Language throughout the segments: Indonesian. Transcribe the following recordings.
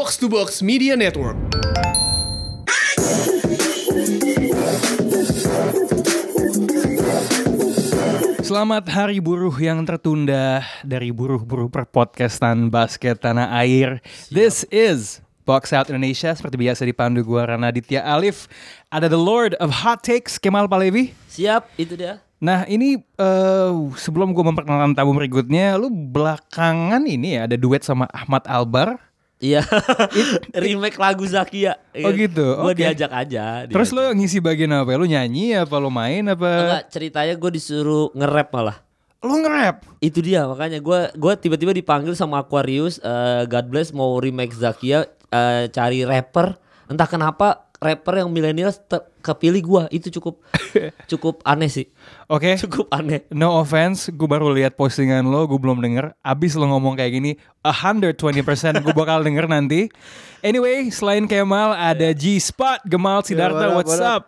Box to Box Media Network. Selamat Hari Buruh yang tertunda dari buruh-buruh perpodcastan basket tanah air. This is Box Out Indonesia seperti biasa dipandu gua Rana Ditya Alif. Ada the Lord of Hot Takes Kemal Palevi. Siap, itu dia. Nah ini eh, sebelum gue memperkenalkan tamu berikutnya, lu belakangan ini ya ada duet sama Ahmad Albar. Iya. Remake lagu Zakia. Oh gitu, Gue oke. diajak aja. Terus diajak. lu ngisi bagian apa? Lu nyanyi apa lu main apa? Enggak, ceritanya gue disuruh nge-rap malah. Lu nge-rap? Itu dia makanya gue gua tiba-tiba dipanggil sama Aquarius eh, God bless mau remake Zakia eh, cari rapper entah kenapa rapper yang milenial kepilih gue itu cukup cukup aneh sih Oke. cukup aneh No offense, gue baru lihat postingan lo, gue belum denger. Abis lo ngomong kayak gini, 120% gue bakal denger nanti. Anyway, selain Kemal ada G-Spot, Gemal Sidarta, up, what's what up?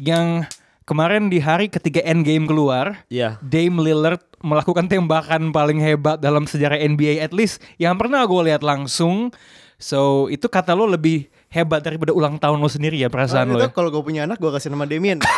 Yang kemarin di hari ketiga Endgame keluar, Iya. Dame Lillard melakukan tembakan paling hebat dalam sejarah NBA at least yang pernah gue lihat langsung. So, itu kata lo lebih hebat daripada ulang tahun lo sendiri ya perasaan Nah, lo itu ya? kalau gue punya anak gue kasih nama Damien.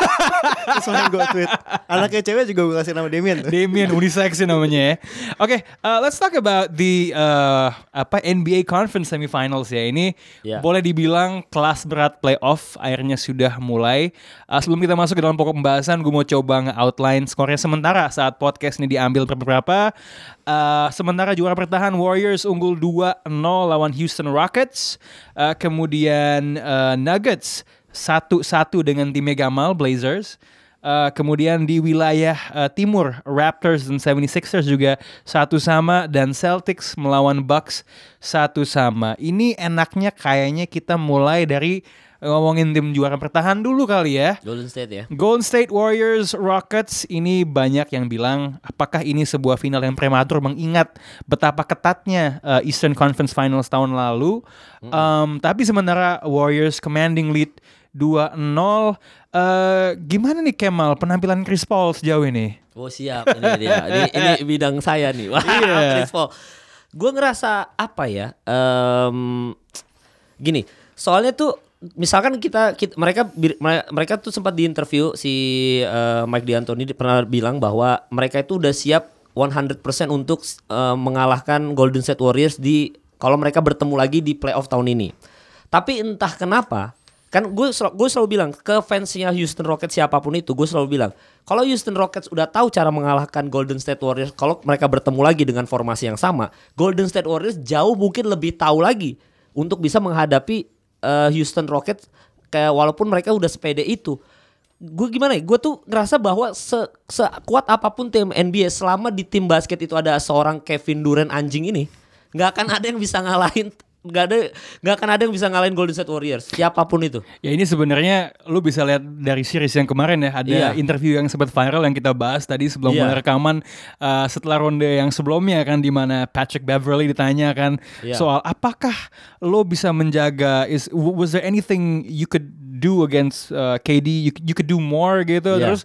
Orang gue tweet anaknya cewek juga gue kasih nama Damien. Damien unisex sih namanya ya. Oke, uh, let's talk about the uh, apa NBA Conference Semifinals ya. Ini Ya. boleh dibilang kelas berat playoff akhirnya sudah mulai. Uh, sebelum kita masuk ke dalam pokok pembahasan, gue mau coba nge-outline skornya sementara saat podcast ini diambil beberapa. Uh, sementara juara bertahan Warriors unggul 2-0 lawan Houston Rockets. Uh, kemudian uh, Nuggets 1-1 dengan timnya Gamal Blazers. Uh, kemudian di wilayah uh, timur Raptors dan 76ers juga satu sama dan Celtics melawan Bucks satu sama. Ini enaknya kayaknya kita mulai dari ngomongin tim juara bertahan dulu kali ya. Golden State ya Golden State Warriors Rockets ini banyak yang bilang apakah ini sebuah final yang prematur mengingat betapa ketatnya uh, Eastern Conference Finals tahun lalu. Um, tapi sementara Warriors commanding lead 2-0 uh, gimana nih Kemal penampilan Chris Paul sejauh ini? Oh siap ini dia. Ini, ini bidang saya nih. Wah, Iya. Chris Paul. Gue ngerasa apa ya? em, gini, soalnya tuh misalkan kita, kita- mereka mereka tuh sempat diinterview si eh, Mike D'Antoni pernah bilang bahwa mereka itu udah siap 100% untuk eh, mengalahkan Golden State Warriors di kalau mereka bertemu lagi di playoff tahun ini. Tapi entah kenapa kan gue sel- gue selalu bilang ke fansnya Houston Rockets siapa pun itu gue selalu bilang kalau Houston Rockets udah tahu cara mengalahkan Golden State Warriors kalau mereka bertemu lagi dengan formasi yang sama Golden State Warriors jauh mungkin lebih tahu lagi untuk bisa menghadapi eh, Houston Rockets kayak walaupun mereka udah sepede itu gue gimana ya gue tuh ngerasa bahwa se sekuat apa pun tim NBA selama di tim basket itu ada seorang Kevin Durant anjing ini nggak akan ada yang bisa ngalahin nggak ada nggak akan ada yang bisa ngalahin Golden State Warriors siapa pun itu Ya ini sebenarnya lu bisa lihat dari series yang kemarin ya ada Iya. interview yang sempat viral yang kita bahas tadi sebelum Iya. mulai rekaman uh, setelah ronde yang sebelumnya kan di mana Patrick Beverly ditanya kan Iya. soal apakah lo bisa menjaga is was there anything you could do against uh, KD you, you could do more gitu Iya. terus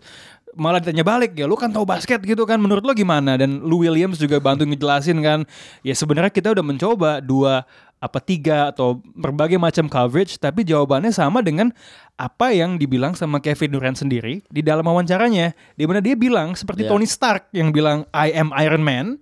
malah ditanya balik ya lu kan tahu basket gitu kan. Menurut lo gimana? Dan Lou Williams juga bantu ngejelasin kan ya sebenarnya kita udah mencoba dua apa tiga atau berbagai macam coverage tapi jawabannya sama dengan apa yang dibilang sama Kevin Durant sendiri di dalam wawancaranya. Di mana dia bilang seperti Iya. Tony Stark yang bilang I am Iron Man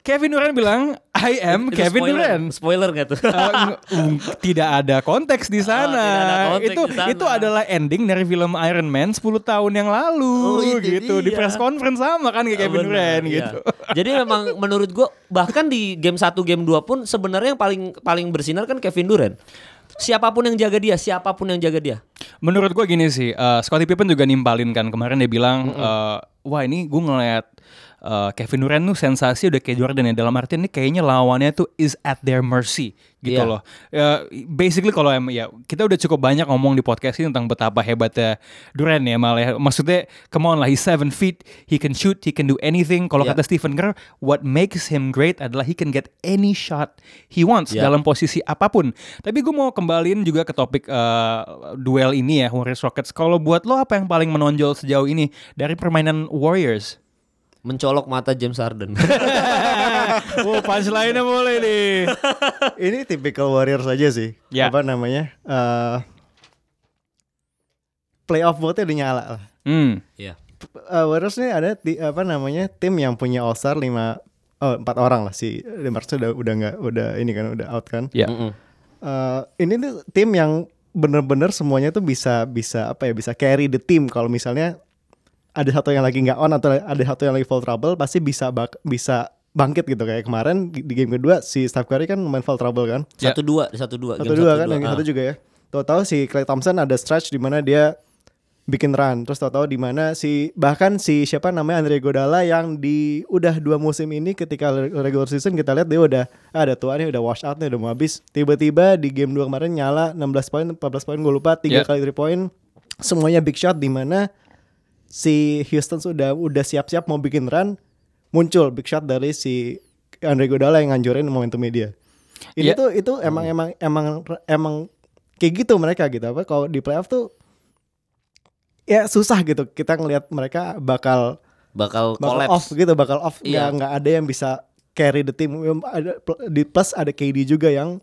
Kevin Durant bilang I am Itu Kevin spoiler, Durant spoiler gak tuh Uh, ng- mm, tidak ada konteks di sana. Oh, tidak ada konteks itu di sana. itu adalah ending dari film Iron Man 10 tahun yang lalu Oh, itu gitu. Di dia. press conference sama kan kayak Kevin Benar, Durant iya. gitu. Jadi memang menurut gua bahkan di game 1 game 2 pun sebenarnya yang paling paling bersinar kan Kevin Durant. Siapa pun yang jaga dia, siapa pun yang jaga dia. Menurut gua gini sih, uh, Scottie Pippen juga nimpalin kan kemarin dia bilang, uh, wah ini gue ngeliat uh, Kevin Durant tuh sensasi udah kayak Jordan ya dalam arti ini kayaknya lawannya tuh is at their mercy gitu Iya. loh. Uh, basically kalau em ya kita udah cukup banyak ngomong di podcast ini tentang betapa hebatnya Durant ya malah ya. maksudnya come on lah he's seven feet he can shoot he can do anything kalau Iya. kata Stephen Kerr what makes him great adalah he can get any shot he wants Iya. dalam posisi apa pun. Tapi gue mau kembaliin juga ke topik uh, duel ini ya Warriors Rockets. Kalau buat lo apa yang paling menonjol sejauh ini dari permainan Warriors? Mencolok mata James Harden. oh, punchline-nya mulai nih. Ini typical Warriors aja sih. Ya. Apa namanya? eh playoff mode udah nyala lah. Hmm. Iya. Eh, Warriors nih ada ti- apa namanya tim yang punya All Star lima oh, empat orang lah si Demarcus udah udah nggak udah ini kan udah out kan. Ya. Mm-mm. Eh, ini tuh tim yang bener-bener semuanya tuh bisa bisa apa ya bisa carry the team kalau misalnya ada satu yang lagi nggak on atau ada satu yang lagi full trouble pasti bisa bak- bisa bangkit gitu kayak kemarin di game kedua si Steph Curry kan main full trouble kan Ya. Satu dua, satu dua, satu dua kan dua. yang Ah. satu juga ya tahu-tahu si Clay Thompson ada stretch di mana dia bikin run terus tahu-tahu di mana si bahkan si siapa namanya Andre Godala yang di udah dua musim ini ketika regular season kita lihat dia udah ah, ada tua nih udah wash out nih udah mau habis tiba-tiba di game 2 kemarin nyala 16 poin 14 poin gue lupa tiga Yeah. kali 3 poin semuanya big shot di mana si Houston sudah udah siap-siap mau bikin run muncul big shot dari si Andre Godala yang ngancurin momentum media. Ini Ya. tuh itu emang emang emang emang kayak gitu mereka gitu apa kalau di playoff tuh ya susah gitu kita ngelihat mereka bakal bakal bakal collapse. off gitu bakal off nggak Iya. nggak ada yang bisa carry the team ada di plus ada KD juga yang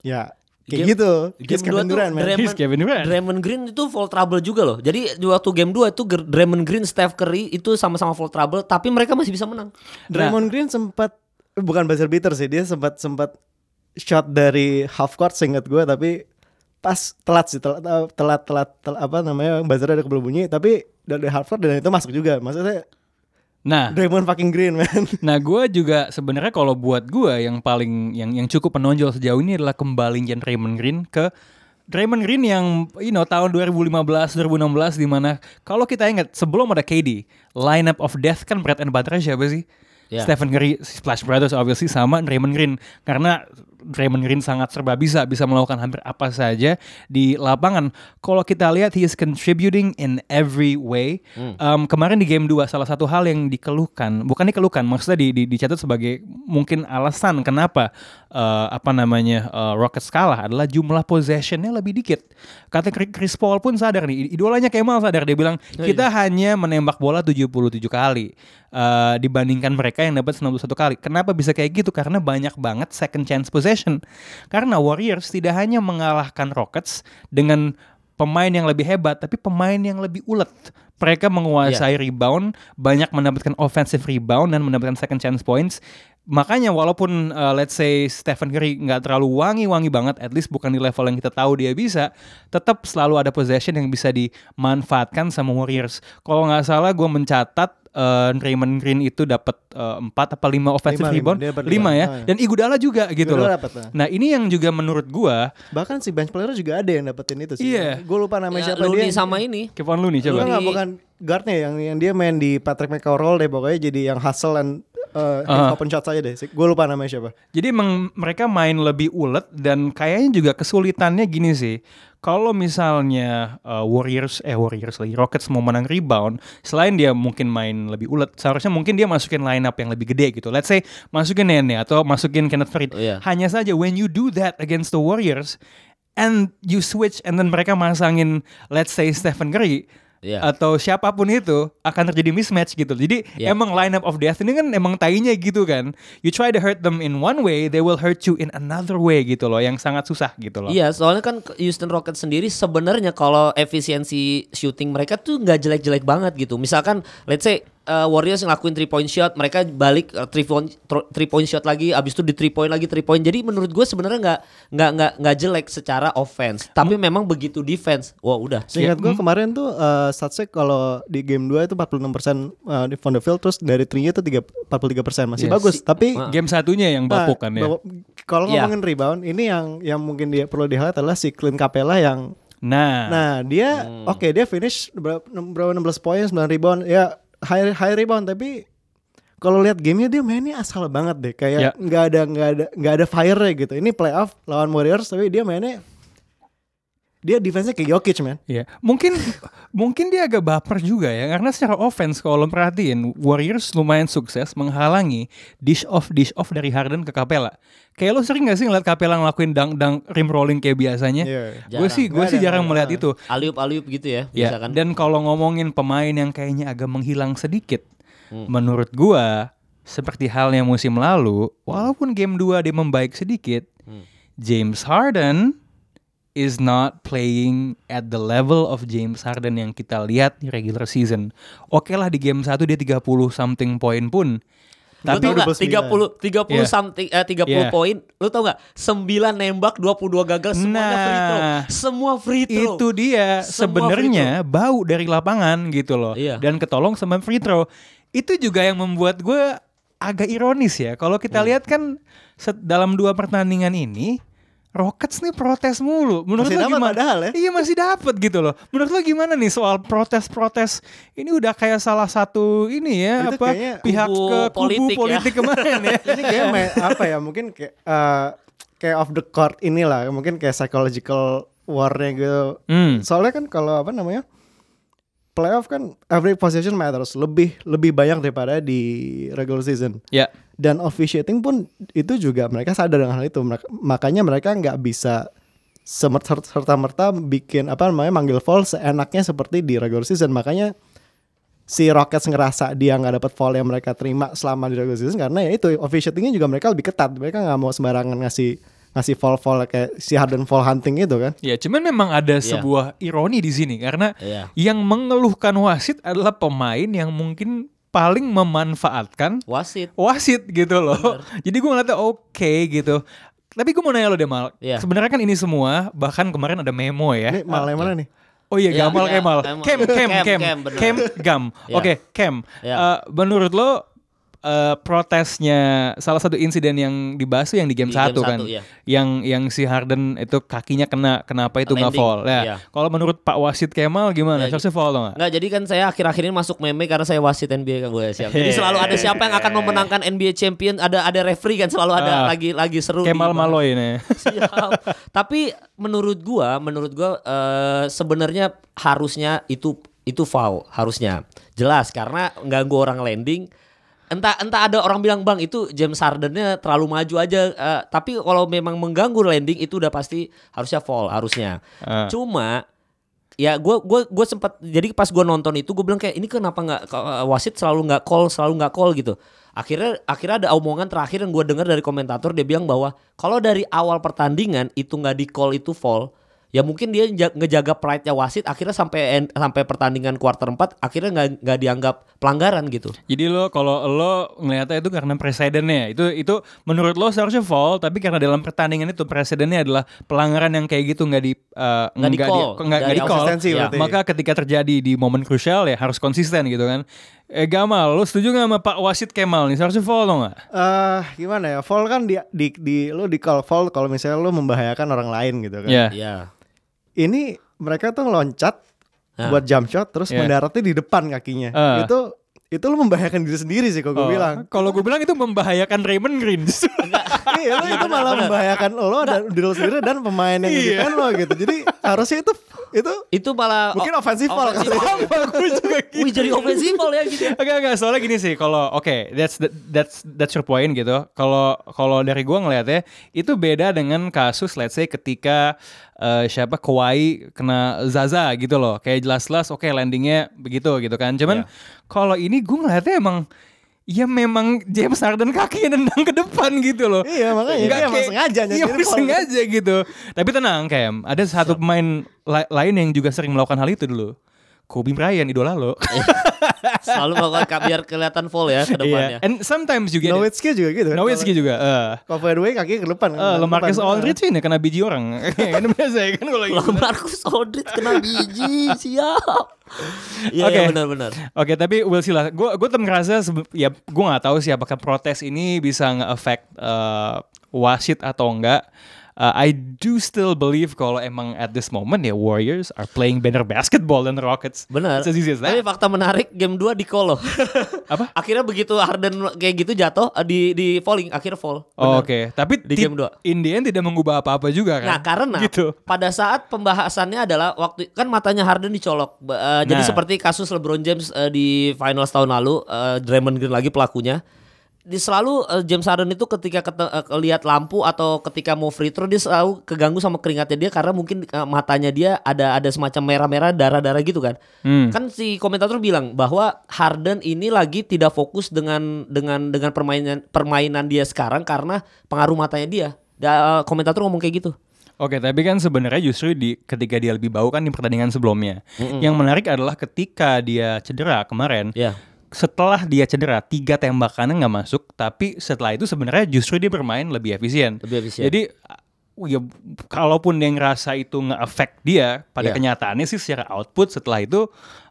ya kayak Game- gitu Game He's 2 Kevin tuh Durant, man. Draymond, Kevin Durant. Draymond Green itu full trouble juga loh. Jadi di waktu game 2 itu Draymond Green, Steph Curry itu sama-sama full trouble tapi mereka masih bisa menang. Draymond Green sempat bukan buzzer beater sih dia sempat sempat shot dari half court seingat gue tapi pas telat sih telat telat telat, telat apa namanya buzzer ada belum bunyi tapi dari half court dan itu masuk juga maksudnya Nah, Draymond fucking Green man Nah, gue juga sebenarnya kalau buat gue yang paling yang yang cukup menonjol sejauh ini adalah kembalinya Draymond Green ke Draymond Green yang you know tahun 2015 2016 di mana kalau kita ingat sebelum ada KD, lineup of death kan bread and butter siapa sih? Ya. Stephen Curry, Splash Brothers obviously sama Draymond Green karena Draymond Green sangat serba bisa bisa melakukan hampir apa saja di lapangan. Kalau kita lihat he is contributing in every way. Um, kemarin di game 2 salah satu hal yang dikeluhkan, bukan dikeluhkan, maksudnya di, di, dicatat sebagai mungkin alasan kenapa uh, apa namanya uh, Rockets kalah adalah jumlah possessionnya lebih dikit. Kata Chris- Paul pun sadar nih, idolanya Kemal sadar dia bilang kita hanya menembak bola 77 kali uh, dibandingkan mereka yang dapat 91 kali. Kenapa bisa kayak gitu? Karena banyak banget second chance possession. Karena Warriors tidak hanya mengalahkan Rockets dengan pemain yang lebih hebat, tapi pemain yang lebih ulet. Mereka menguasai rebound, banyak mendapatkan offensive rebound dan mendapatkan second chance points. Makanya walaupun uh, let's say Stephen Curry nggak terlalu wangi-wangi banget, at least bukan di level yang kita tahu dia bisa, tetap selalu ada possession yang bisa dimanfaatkan sama Warriors. Kalau nggak salah gue mencatat uh, Draymond Green itu dapat uh, empat apa lima offensive Lima, lima. rebound, Dia dapat lima lima. ya, Ah, ya. dan Iguodala juga gitu Iguodala loh. dapat, nah. Nah ini yang juga menurut gua bahkan si bench player juga ada yang dapetin itu sih Iya. gue lupa namanya Ya, siapa Looney dia sama ini. Kevon Looney coba. nggak bukan guardnya yang yang dia main di Patrick McCarroll deh pokoknya jadi yang hustle and uh, open shot saja deh. Gue lupa namanya siapa. Jadi emang mereka main lebih ulet dan kayaknya juga kesulitannya gini sih. Kalau misalnya uh, Warriors eh Warriors lagi Rockets mau menang rebound, selain dia mungkin main lebih ulet, seharusnya mungkin dia masukin lineup yang lebih gede gitu. Let's say masukin Nene atau masukin Kenneth Farid. Oh, iya. Hanya saja when you do that against the Warriors and you switch and then mereka masangin let's say Stephen Curry Iya. atau siapa pun itu akan terjadi mismatch gitu. Jadi Iya. emang lineup of death ini kan emang tainya gitu kan. You try to hurt them in one way, they will hurt you in another way gitu loh, yang sangat susah gitu loh. Iya, soalnya kan Houston Rockets sendiri sebenarnya kalau efisiensi shooting mereka tuh nggak jelek-jelek banget gitu. Misalkan, let's say uh, Warriors ngelakuin three point shot, mereka balik uh, three point tro- three point shot lagi, abis itu di three point lagi three point. Jadi menurut gue sebenarnya nggak nggak nggak nggak jelek secara offense, tapi memang begitu defense, wah udah. Seingat gue kemarin tuh uh, statsnya kalau di game 2 itu 46% uh, di from the field terus dari 3 itu 3, 43% masih Yes. bagus. Tapi Game satunya yang nah, bapuk kan ya. kalau Iya. ngomongin rebound ini yang yang mungkin dia perlu di-highlight adalah si Clint Capella yang Nah, Nah, dia oke dia finish berapa, berapa 16 poin, 9 rebound. Ya high high rebound tapi kalau lihat gamenya dia mainnya asal banget deh. Ya. Kayak nggak ada nggak ada nggak ada fire gitu. Ini playoff lawan Warriors tapi dia mainnya dia defense-nya kayak Jokic man. Iya, mungkin mungkin dia agak baper juga ya karena secara offense kalau lo perhatiin Warriors lumayan sukses menghalangi dish off dish off dari Harden ke Capella. Kayak lo sering gak sih ngeliat Capella ngelakuin dunk dunk rim rolling kayak biasanya? Iya. Gue sih gue sih jarang melihat ada. itu. Aliup aliup gitu ya, Ya, misalkan. dan kalau ngomongin pemain yang kayaknya agak menghilang sedikit, menurut gua seperti halnya musim lalu, walaupun game 2 dia membaik sedikit, James Harden is not playing at the level of James Harden yang kita lihat di regular season. Oke lah di game 1 dia 30 something poin pun. Lu Tapi tau gak 29. 30 30 Yeah. something eh, 30 Yeah. poin, lu tau gak 9 nembak 22 gagal semuanya free throw. Nah, Semua free throw. Itu dia sebenarnya bau dari lapangan gitu loh. Iya. Dan ketolong sama free throw. Itu juga yang membuat gue agak ironis ya. Kalau kita Hmm. lihat kan dalam dua pertandingan ini Rockets nih protes mulu. Menurut Masih lo gimana? padahal ya. Iya masih dapat gitu loh. Menurut lo gimana nih soal protes-protes? Ini udah kayak salah satu ini ya Itu apa pihak kubu ke kubu politik politik, ya. kemarin ya. ini kayak apa ya mungkin kayak eh, kayak off the court inilah mungkin kayak psychological warnya gitu Hmm. soalnya kan kalau apa namanya playoff kan every possession matters. Lebih lebih banyak daripada di regular season. Ya. dan officiating pun itu juga mereka sadar dengan hal itu. Mereka- makanya mereka nggak bisa serta merta bikin apa namanya manggil foul seenaknya seperti di regular season. Makanya si Rockets ngerasa dia nggak dapat foul yang mereka terima selama di regular season karena ya itu officiatingnya juga mereka lebih ketat. Mereka nggak mau sembarangan ngasih ngasih foul foul kayak si Harden foul hunting itu kan Ya, cuman memang ada sebuah ironi di sini karena Iya. yang mengeluhkan wasit adalah pemain yang mungkin paling memanfaatkan Wasit. wasit gitu loh. Jadi gue ngeliatnya oke gitu. Tapi gue mau nanya lo deh Mal. Iya. Sebenarnya kan ini semua bahkan kemarin ada memo ya. ini malah yang mana nih Oh iya, Iya, Gamal iya, Kemal. Kem, Kem, Kem, bener. Kem, Gam. Iya. Oke, Kem. Iya. Eh, menurut lo eh, protesnya salah satu insiden yang dibahas tuh yang di game Di 1 game kan. satu, iya. Yang yang si Harden itu kakinya kena kenapa itu nggak fall. Ya. iya. Kalau menurut Pak Wasit Kemal gimana? Ya, Harusnya fall nggak? Jadi kan saya akhir-akhir ini masuk meme karena saya wasit NBA kan gue siap. Jadi selalu ada siapa yang akan memenangkan NBA champion, ada ada referee kan selalu ada Ah. lagi lagi seru. Kemal. Maloy nih. Siap. Tapi menurut gua, menurut gua eh, sebenarnya harusnya itu itu foul harusnya. Jelas karena ganggu orang landing. Entah entah ada orang bilang bang itu James Hardennya terlalu maju aja. eh, tapi kalau memang mengganggu landing itu udah pasti harusnya foul harusnya. Ah. Cuma ya gue gue gue sempat jadi pas gue nonton itu gue bilang kayak ini kenapa nggak eh, wasit selalu nggak call selalu nggak call gitu akhirnya akhirnya ada omongan terakhir yang gue dengar dari komentator dia bilang bahwa kalau dari awal pertandingan itu nggak di call itu fall ya mungkin dia ngejaga pride-nya wasit akhirnya sampai sampai pertandingan kuarter 4 akhirnya nggak nggak dianggap pelanggaran gitu Jadi lo kalau lo ngelihatnya itu karena presidennya itu itu menurut lo seharusnya fall tapi karena dalam pertandingan itu presidennya adalah pelanggaran yang kayak gitu nggak di Nggak di call. nggak nggak Dari di call. berarti. Maka ketika terjadi di momen krusial ya harus konsisten gitu kan. Eh Gamal, lo setuju nggak sama Pak Wasit Kemal nih seharusnya fall lo nggak? eh gimana ya foul kan di di, di lu di call foul kalau misalnya lu membahayakan orang lain gitu kan Ya. ya ini mereka tuh loncat Nah. buat jump shot terus Iya. mendaratnya di depan kakinya. Ah. Itu itu lu membahayakan diri sendiri sih kalau gue Oh, bilang. Kalau gue bilang itu membahayakan Raymond Green. iya, lu itu malah membahayakan lo dan diri lo sendiri dan pemain yang di Iya. defend lo gitu. Jadi harusnya itu itu itu malah mungkin offensive foul ya. foul. Sama gue juga gitu. Wih jadi offensive foul ya gitu. Oke oke soalnya gini sih kalau oke that's the- that's that's your point gitu. Kalau kalau dari gua ngelihatnya itu beda dengan kasus let's say ketika eh, siapa Kawhi kena Zaza gitu loh. Kayak jelas-jelas oke landingnya begitu gitu kan. Cuman kalau ini gua ngelihatnya emang Ya memang James Harden kakinya nendang ke depan gitu loh. Iya, makanya Nggak dia kayak- sengaja Iya emang foul. sengaja gitu. Tapi tenang Kem, ada satu pemain la- lain yang juga sering melakukan hal itu dulu. Kobe Bryant idola lo. Selalu melakukan biar kelihatan full ya ke depannya. Iya. And sometimes you get it. Nowitzki juga gitu kan. Nowitzki juga. eh. Kalau fadeaway kaki ke depan. Eh, ke lo Marcus depan. Aldridge ini kena biji orang. kan biasa ya kan kalau gitu. Marcus Aldridge kena biji siap. Iya Oke. iya, benar-benar. Oke, tapi we'll see lah. Gue gue tetap ngerasa ya gue nggak tahu sih apakah protes ini bisa nge-affect eh, wasit atau enggak. Uh, I do still believe kalau emang at this moment ya Warriors are playing better basketball than Rockets. Benar. Tapi fakta menarik game 2 di call loh. Apa? Akhirnya begitu Harden kayak gitu jatuh eh, di di falling akhirnya fall. Oh. Oke, tapi Di game dua. in the end tidak mengubah apa-apa juga kan? Nah karena gitu. pada saat pembahasannya adalah waktu kan matanya Harden dicolok. Ba- eh, Jadi Nah. seperti kasus LeBron James eh, di finals tahun lalu, eh, Draymond Green lagi pelakunya. Di selalu eh, James Harden itu ketika kete- eh, lihat lampu atau ketika mau free throw dia selalu keganggu sama keringatnya dia karena mungkin eh, matanya dia ada ada semacam merah-merah darah-darah gitu kan. Hmm. Kan si komentator bilang bahwa Harden ini lagi tidak fokus dengan dengan dengan permainan permainan dia sekarang karena pengaruh matanya dia. Da, komentator ngomong kayak gitu. Oke, tapi kan sebenarnya justru di ketika dia lebih bau kan di pertandingan sebelumnya. Yang menarik adalah ketika dia cedera kemarin. Ya. Setelah dia cedera, tiga tembakannya nggak masuk, tapi setelah itu sebenarnya justru dia bermain lebih efisien. Lebih efisien. Jadi ya kalaupun dia ngerasa itu nge-affect dia, pada Iya. kenyataannya sih secara output setelah itu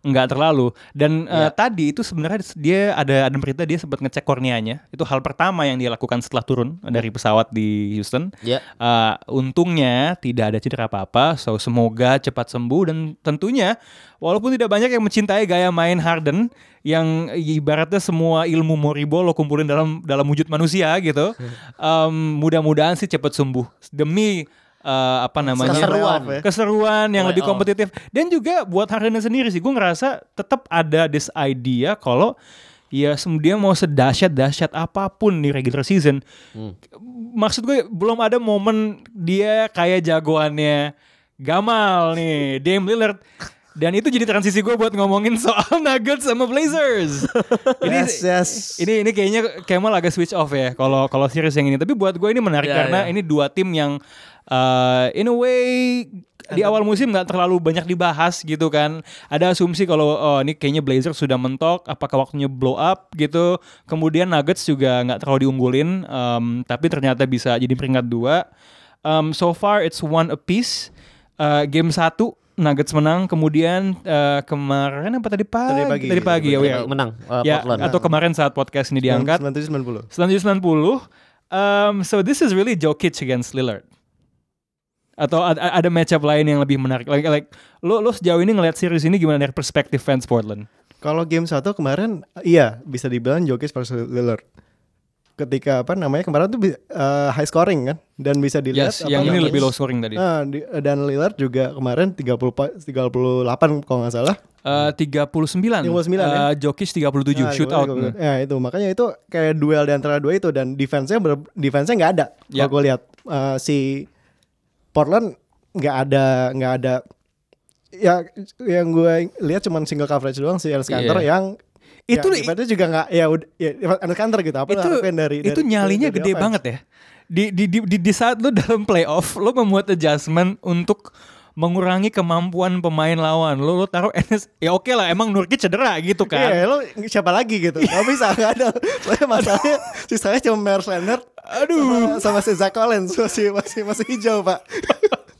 nggak terlalu. Dan uh, Iya. tadi itu sebenarnya dia ada ada berita dia sempat ngecek korneanya. Itu hal pertama yang dia lakukan setelah turun dari pesawat di Houston. Ya. Uh, untungnya tidak ada cedera apa-apa, so semoga cepat sembuh dan tentunya walaupun tidak banyak yang mencintai gaya main Harden yang ibaratnya semua ilmu Moribo lo kumpulin dalam dalam wujud manusia gitu, um, mudah-mudahan sih cepat sembuh demi uh, apa namanya Keseruan. Ya. keseruan yang lebih Playoff. kompetitif dan juga buat Harden sendiri sih gue ngerasa tetap ada this idea kalau ya dia mau sedahsyat dahsyat apa pun di regular season maksud gue belum ada momen dia kayak jagoannya Gamal nih Dame Lillard dan itu jadi transisi gue buat ngomongin soal Nuggets sama Blazers. ini Yes, yes. ini ini kayaknya Kemal agak switch off ya kalau kalau series yang ini. Tapi buat gue ini menarik Ya, karena ya. ini dua tim yang uh, in a way di awal musim nggak terlalu banyak dibahas gitu kan. Ada asumsi kalau oh, ini kayaknya Blazers sudah mentok, apakah waktunya blow up gitu. Kemudian Nuggets juga nggak terlalu diunggulin, um, tapi ternyata bisa jadi peringkat dua. Um, so far it's one apiece. Uh, game satu Nuggets menang, kemudian uh, kemarin apa tadi pagi? Tadi pagi. Tadi pagi, ya, ya. pagi menang, uh, ya, Portland. atau kemarin saat podcast ini diangkat 97 90. selanjutnya 90. Um, so this is really Jokic against Lillard. Atau ada, ada matchup lain yang lebih menarik. Like, like lo lo sejauh ini ngeliat series ini gimana dari perspektif fans Portland? Kalau game 1 kemarin iya bisa dibilang Jokic versus Lillard. Ketika apa namanya kemarin tuh eh, high scoring kan dan bisa dilihat Yes, apa yang ini lebih low scoring tadi. Ah, di- dan Lillard juga kemarin 30 pa- 38 kalau nggak salah. Eh 39. 39 ya? Eh, Jokic 37 Nah, shootout. gua- gua- Ya itu makanya itu kayak duel di antara dua itu dan defense-nya ber- defense-nya nggak ada. Ya. Kalau gue lihat Eh, si Portland nggak ada nggak ada ya yang gue lihat cuman single coverage doang si Enes Kanter Iya. yang Itu ya, defense-nya juga nggak ya udah ya Kanter gitu apa itu dari itu dari- nyalinya dari gede offense. banget ya. Di, di, di, di, di saat lo dalam playoff, lo membuat adjustment untuk mengurangi kemampuan pemain lawan. Lo lo taruh Enes, ya oke lah, emang Nurkic cedera gitu kan. Iya, lo siapa lagi gitu? Gak bisa, gak ada. Soalnya masalahnya sisanya cuma Leonard, aduh, sama, sama si Zach Collins masih masih masih hijau pak.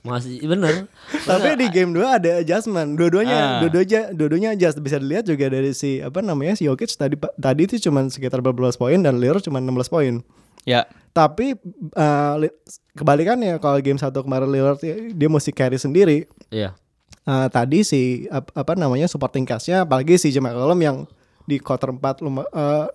Masih bener. Tapi di game 2 ada adjustment. Dua-duanya, Ah. dua-duanya, dua-duanya adjust. Bisa dilihat juga dari si apa namanya si Jokic tadi tadi itu cuma sekitar 14 poin dan Lillard cuma 16 poin. Ya, Tapi uh, li- kebalikannya kalau game satu kemarin Lillard ya, dia mesti carry sendiri. Iya. Uh, tadi si ap- apa namanya supporting castnya apalagi si Jamal Colum yang di quarter 4 luma- uh,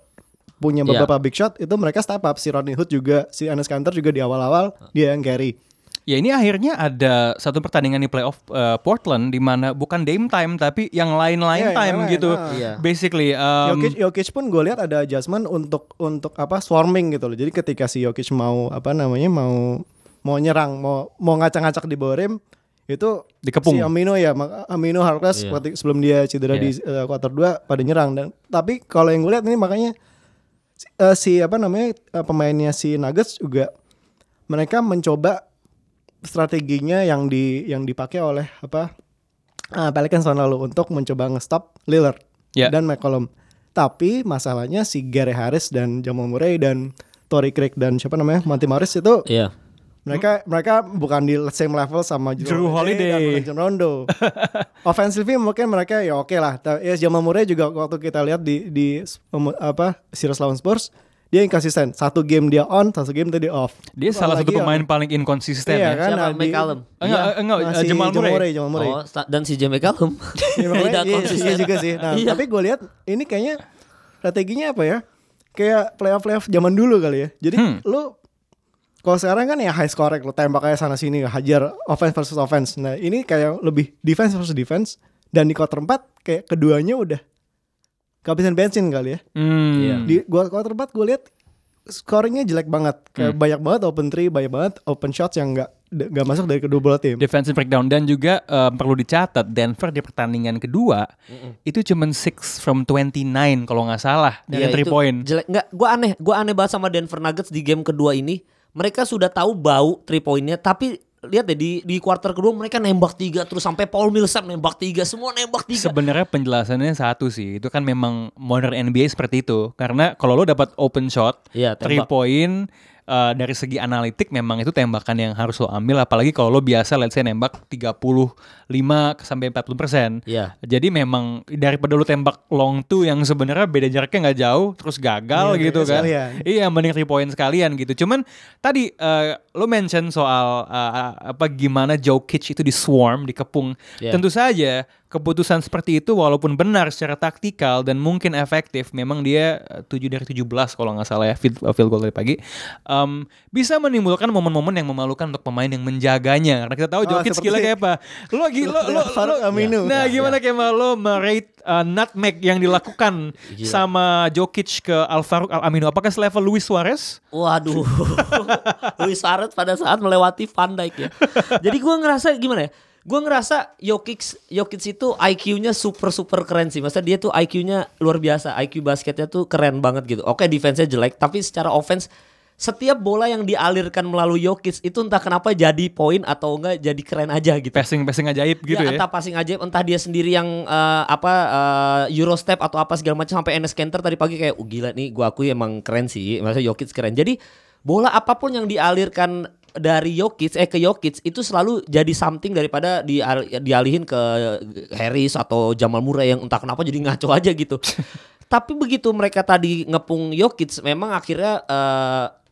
punya Iya. beberapa big shot itu mereka step up si Rodney Hood juga si Anes Kanter juga di awal-awal dia yang carry. Ya ini akhirnya ada satu pertandingan di playoff uh, Portland di mana bukan Dame time tapi yang lain-lain yang time lain, gitu. ah. Iya. Basically um, Jokic, Jokic pun gue lihat ada adjustment untuk untuk apa swarming gitu loh. Jadi ketika si Jokic mau apa namanya mau mau nyerang, mau mau ngacak-ngacak di bawah rim itu Dikepung. si Amino ya, Amino Harkless waktu- sebelum dia cedera Iya. di uh, quarter 2 pada nyerang dan tapi kalau yang gue lihat ini makanya si, uh, si apa namanya uh, pemainnya si Nuggets juga mereka mencoba strateginya yang di yang dipakai oleh apa uh, Pelicans tahun lalu untuk mencoba ngestop Lillard Ya. dan McCollum. Tapi masalahnya si Gary Harris dan Jamal Murray dan Tory Craig dan siapa namanya Monty Morris itu Iya. mereka mereka bukan di same level sama Drew Holiday. dan Rajon Rondo. Offensively mungkin mereka ya oke lah. Ta- Ya Jamal Murray juga waktu kita lihat di di apa series lawan Spurs dia inconsistent. Satu game dia on, satu game tadi off. dia salah satu Apalagi pemain paling inkonsisten Iya ya. kan? Siapa? McCallum. Enggak, Iya. enggak, Nah, si Jamal Murray. Jamal Murray. Oh, dan si Jamie Callum. Ya, makanya Tidak iya, konsisten. iya juga sih. Nah, Iya. tapi gue lihat ini kayaknya strateginya apa ya? Kayak playoff playoff zaman dulu kali ya. Jadi Hmm. lu kalau sekarang kan ya high score lu tembak kayak sana sini hajar offense versus offense. Nah, ini kayak lebih defense versus defense dan di quarter 4 kayak keduanya udah kehabisan bensin kali ya. Hmm. Iya. Di gua quarter 4 gue lihat scoringnya jelek banget. Kayak banyak banget open three, banyak banget open shots yang nggak nggak masuk dari kedua belah tim. Defensive breakdown dan juga eh, perlu dicatat Denver di pertandingan kedua itu cuman 6 from 29 kalau nggak salah dari Iya, 3 itu point. Jelek nggak? Gue aneh, gue aneh banget sama Denver Nuggets di game kedua ini. Mereka sudah tahu bau three pointnya, tapi lihat deh di di quarter kedua mereka nembak tiga terus sampai Paul Millsap nembak tiga, semua nembak tiga. Sebenarnya penjelasannya satu sih, itu kan memang modern NBA seperti itu. Karena kalau lo dapat open shot, Iya, three point eh, dari segi analitik memang itu tembakan yang harus lo ambil apalagi kalau lo biasa let's say nembak 35 sampai 40 persen. Iya. Jadi memang daripada lo tembak long two yang sebenarnya beda jaraknya nggak jauh terus gagal Iya, gitu kan. sekalian. Iya, mending three point sekalian gitu. Cuman tadi eh, lo mention soal eh, apa gimana Jokic itu di swarm, dikepung. Iya. Tentu saja keputusan seperti itu walaupun benar secara taktikal dan mungkin efektif, memang dia eh, 7 dari 17 kalau nggak salah ya field, field goal dari pagi. em, bisa menimbulkan momen-momen yang memalukan untuk pemain yang menjaganya. Karena kita tahu Oh, Jokic skillnya kayak apa. Lo lagi lo lo, lo- Aminu. Nah, Ya, gimana kayak lo merate uh, nutmeg yang dilakukan Gila. sama Jokic ke Alvaro Al Amino? Apakah selevel Luis Suarez? Waduh, Luis Suarez pada saat melewati Van Dijk ya. Jadi gue ngerasa gimana ya? Gue ngerasa Jokic, Jokic itu IQ-nya super super keren sih. Maksudnya dia tuh IQ-nya luar biasa. IQ basketnya tuh keren banget gitu. Oke defense-nya jelek, tapi secara offense setiap bola yang dialirkan melalui Jokic itu entah kenapa jadi poin atau enggak jadi keren aja gitu. Passing-passing ajaib gitu ya. entah passing ajaib, entah dia sendiri yang eh, apa eh, Euro step atau apa segala macam sampai Enes Kanter tadi pagi kayak oh, gila nih gua akui emang keren sih. Maksudnya Jokic keren. Jadi bola apa pun yang dialirkan dari Jokic eh ke Jokic itu selalu jadi something daripada dial- dialihin ke Harris atau Jamal Murray yang entah kenapa jadi ngaco aja gitu. Tapi begitu mereka tadi ngepung Jokic memang akhirnya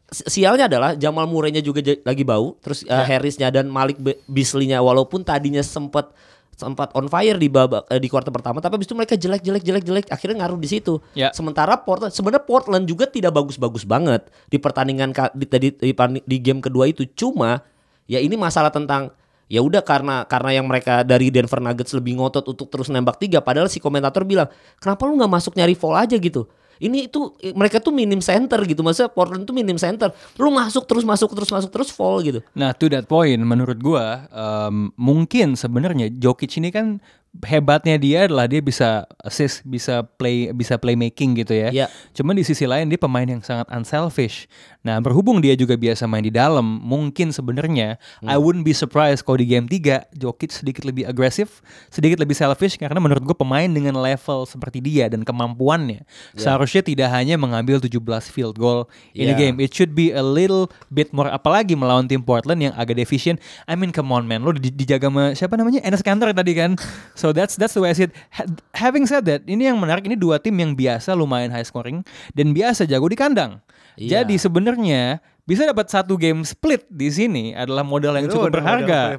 si- sialnya adalah Jamal Murray-nya juga lagi bau, terus eh, Harris-nya dan Malik Be- Beasley-nya walaupun tadinya sempat sempat on fire di babak eh, di kuarter pertama tapi habis itu mereka jelek jelek jelek jelek akhirnya ngaruh di situ. Ya. Sementara Portland sebenarnya Portland juga tidak bagus-bagus banget di pertandingan di tadi di, perni- di game kedua itu cuma ya ini masalah tentang ya udah karena karena yang mereka dari Denver Nuggets lebih ngotot untuk terus nembak tiga padahal si komentator bilang kenapa lu nggak masuk nyari foul aja gitu ini itu mereka tuh minim center gitu. Maksudnya Portland tuh minim center. Lu masuk terus masuk terus masuk terus foul gitu. Nah, to that point, menurut gua em, mungkin sebenarnya Jokic ini kan hebatnya dia adalah dia bisa assist, bisa play, bisa playmaking gitu ya. Iya. Cuman di sisi lain dia pemain yang sangat unselfish. Nah, berhubung dia juga biasa main di dalam, mungkin sebenarnya I wouldn't be surprised kalau di game 3 Jokic sedikit lebih agresif, sedikit lebih selfish karena menurut gua pemain dengan level seperti dia dan kemampuannya seharusnya tidak hanya mengambil 17 field goal in a Iya. game. It should be a little bit more apalagi melawan tim Portland yang agak deficient. I mean come on man, lo di- dijaga sama siapa namanya? Enes Kanter tadi kan. So that's that's the way I see it. Ha- having said that, ini yang menarik ini dua tim yang biasa lumayan high scoring dan biasa jago di kandang. Iya. Jadi sebenarnya bisa dapat satu game split di sini adalah modal yang Itu cukup berharga.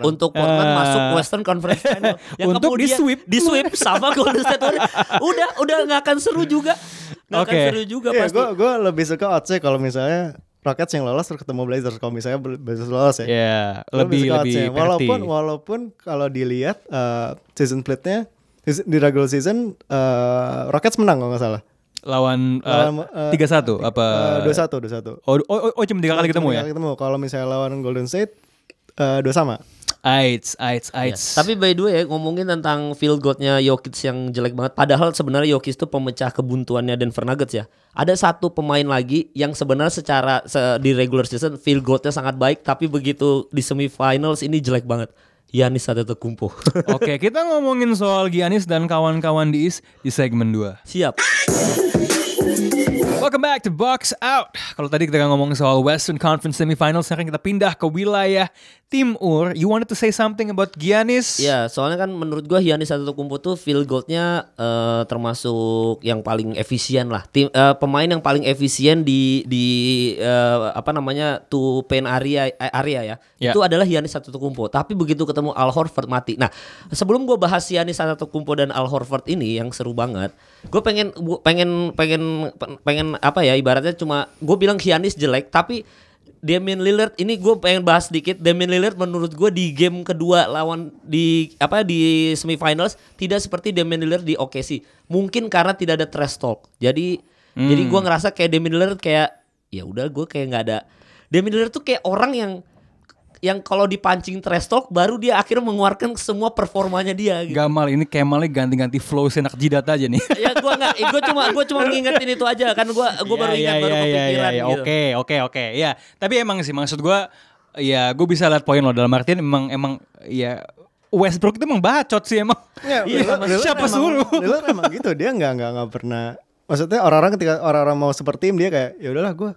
untuk Portland Eh. masuk Western Conference Final yang Untuk kemudian di-sweep. di sweep sama Golden State Warriors udah udah nggak akan seru juga nggak akan Oke. seru juga Iya, pasti gue gue lebih suka oddsnya kalau misalnya Rockets yang lolos terus ketemu Blazers kalau misalnya Blazers lolos ya. Ya, Gua lebih lebih party. walaupun walaupun kalau dilihat eh, season splitnya season- di regular season eh, Rockets menang kalau nggak salah. lawan Lawan, uh, 3-1 apa? Dua satu dua satu. Oh, oh, oh, oh, cuma tiga kali ketemu ya? Ketemu. Kalau misalnya lawan Golden State eh, dua sama. Aids, aids, Ya, aids. Tapi by the way ya ngomongin tentang field goalnya Jokic yang jelek banget. Padahal sebenarnya Jokic itu pemecah kebuntuannya Denver Nuggets ya. Ada satu pemain lagi yang sebenarnya secara se- di regular season field goalnya sangat baik, tapi begitu di semifinals ini jelek banget. Yanis Antetokounmpo. Oke, kita ngomongin soal Giannis dan kawan-kawan di East di segmen 2. Siap. Welcome back to Box Out. Kalau tadi kita ngomongin soal Western Conference Semifinals, sekarang kita pindah ke wilayah Timur. You wanted to say something about Giannis? Ya, soalnya kan menurut gua Giannis Antetokounmpo tuh field goalnya eh, termasuk yang paling efisien lah. Tim eh, pemain yang paling efisien di di eh, apa namanya two paint area area ya. Ya. Itu adalah Giannis Antetokounmpo. Tapi begitu ketemu Al Horford mati. Nah, sebelum gua bahas Giannis Antetokounmpo dan Al Horford ini yang seru banget, gue pengen gua pengen pengen pengen apa ya ibaratnya cuma gue bilang Giannis jelek tapi Damian Lillard ini gue pengen bahas sedikit Damian Lillard menurut gue di game kedua lawan di apa di semifinals tidak seperti Damian Lillard di OKC mungkin karena tidak ada trash talk. Jadi jadi gue ngerasa kayak Damian Lillard kayak ya udah gue kayak nggak ada Damian Lillard tuh kayak orang yang yang kalau dipancing trash talk baru dia akhirnya mengeluarkan semua performanya dia gitu. Gamal ini Kemalnya ganti-ganti flow senak jidat aja nih. ya gue nggak, gue cuma gue cuma ngingetin itu aja kan gue gue baru Iya, ingat baru iya, iya, kepikiran iya, gitu. Oke, oke, oke. Ya, tapi emang sih maksud gua ya gue bisa lihat poin lo dalam artian emang emang ya Westbrook itu emang bacot sih emang. Ya, Iya, Lillard- Lillard siapa emang- suruh? Lillard emang gitu dia nggak nggak nggak pernah maksudnya orang-orang ketika orang-orang mau seperti tim dia kayak ya udahlah gue